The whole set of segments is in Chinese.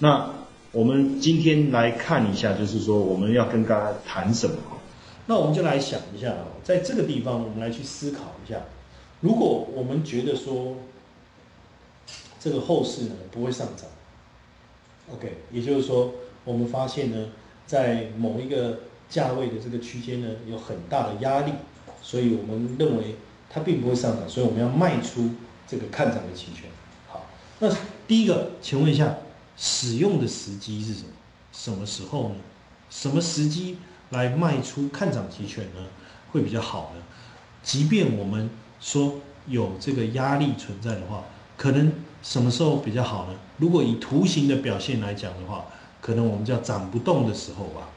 那我们今天来看一下，就是说我们要跟大家谈什么？那我们就来想一下啊，在这个地方，我们来去思考一下，如果我们觉得说这个后市呢不会上涨，OK，也就是说，我们发现呢，在某一个价位的这个区间呢有很大的压力，所以我们认为它并不会上涨，所以我们要卖出这个看涨的期权。好，那第一个，请问一下，使用的时机是什么？什么时候呢？什么时机？来卖出看涨期权呢，会比较好呢。即便我们说有这个压力存在的话，可能什么时候比较好呢？如果以图形的表现来讲的话，可能我们叫涨不动的时候吧，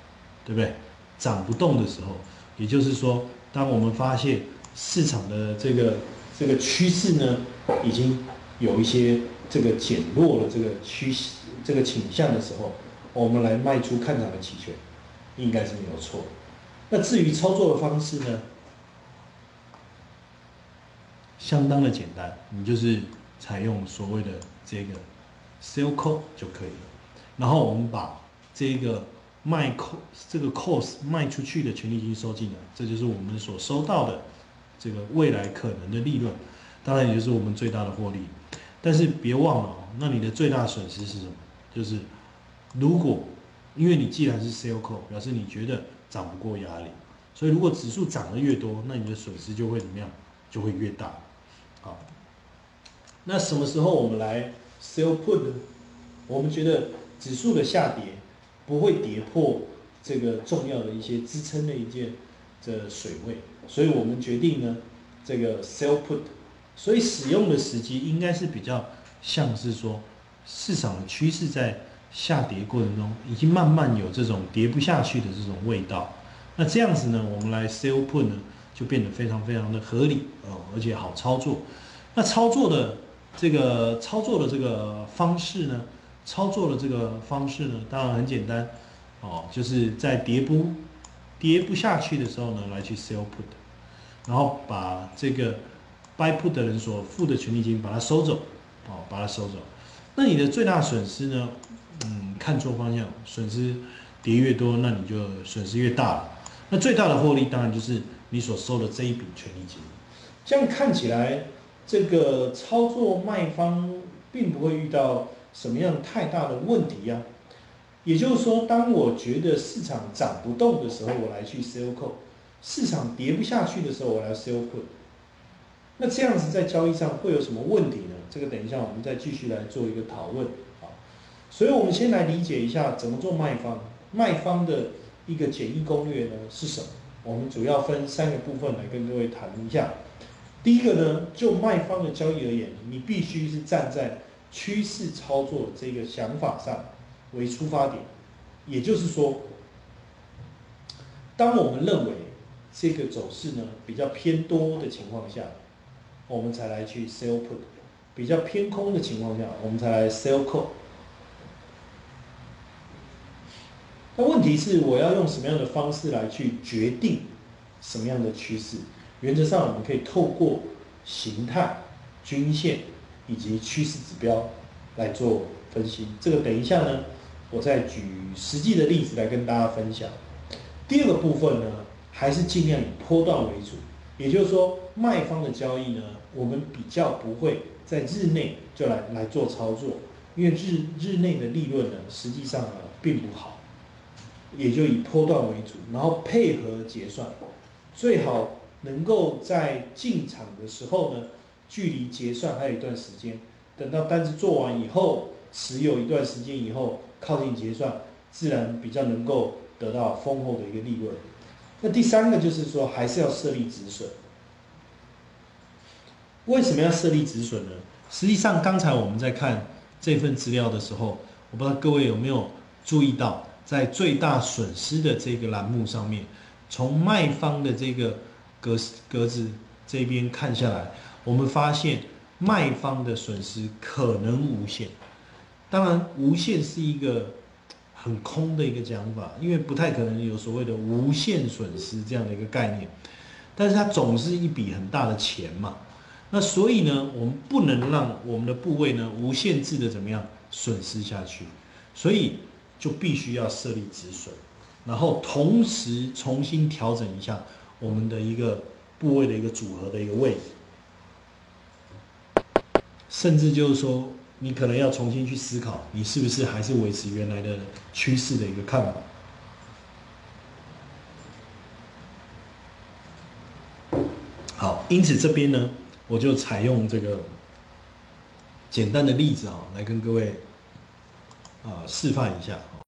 对不对？涨不动的时候，也就是说，当我们发现市场的这个这个趋势呢，已经有一些这个减弱了这个趋势这个倾向的时候，我们来卖出看涨的期权。应该是没有错。那至于操作的方式呢，相当的简单，你就是采用所谓的这个 sell call 就可以了。然后我们把这个卖 call 这个 cost 卖出去的权利金收进来，这就是我们所收到的这个未来可能的利润，当然也就是我们最大的获利。但是别忘了哦，那你的最大损失是什么？就是如果因为你既然是 sell call，表示你觉得涨不过压力，所以如果指数涨得越多，那你的损失就会怎么样？就会越大。好，那什么时候我们来 sell put 呢？我们觉得指数的下跌不会跌破这个重要的一些支撑的一件这水位，所以我们决定呢，这个 sell put。所以使用的时机应该是比较像是说市场的趋势在。下跌过程中，已经慢慢有这种跌不下去的这种味道。那这样子呢，我们来 sell put 呢，就变得非常非常的合理哦，而且好操作。那操作的这个操作的这个方式呢，操作的这个方式呢，当然很简单哦，就是在跌不跌不下去的时候呢，来去 sell put，然后把这个 buy put 的人所付的权利金把它收走哦，把它收走。那你的最大损失呢？嗯，看错方向，损失跌越多，那你就损失越大了。那最大的获利当然就是你所收的这一笔权利金。这样看起来，这个操作卖方并不会遇到什么样太大的问题呀。也就是说，当我觉得市场涨不动的时候，我来去 sell call；市场跌不下去的时候，我来 sell put。那这样子在交易上会有什么问题？这个等一下我们再继续来做一个讨论啊。所以，我们先来理解一下怎么做卖方。卖方的一个简易攻略呢是什么？我们主要分三个部分来跟各位谈一下。第一个呢，就卖方的交易而言，你必须是站在趋势操作这个想法上为出发点。也就是说，当我们认为这个走势呢比较偏多的情况下，我们才来去 sell put；比较偏空的情况下，我们才来 sell call。那问题是，我要用什么样的方式来去决定什么样的趋势？原则上，我们可以透过形态、均线以及趋势指标来做分析。这个等一下呢，我再举实际的例子来跟大家分享。第二个部分呢，还是尽量以波段为主，也就是说，卖方的交易呢，我们比较不会在日内就来来做操作，因为日日内的利润呢，实际上呢并不好。也就以波段为主，然后配合结算，最好能够在进场的时候呢，距离结算还有一段时间，等到单子做完以后，持有一段时间以后，靠近结算，自然比较能够得到丰厚的一个利润。那第三个就是说，还是要设立止损。为什么要设立止损呢？实际上，刚才我们在看这份资料的时候，我不知道各位有没有注意到。在最大损失的这个栏目上面，从卖方的这个格格子这边看下来，我们发现卖方的损失可能无限。当然，无限是一个很空的一个讲法，因为不太可能有所谓的无限损失这样的一个概念。但是它总是一笔很大的钱嘛，那所以呢，我们不能让我们的部位呢无限制的怎么样损失下去。所以就必须要设立止损，然后同时重新调整一下我们的一个部位的一个组合的一个位置，甚至就是说，你可能要重新去思考，你是不是还是维持原来的趋势的一个看法。好，因此这边呢，我就采用这个简单的例子啊，来跟各位啊示范一下。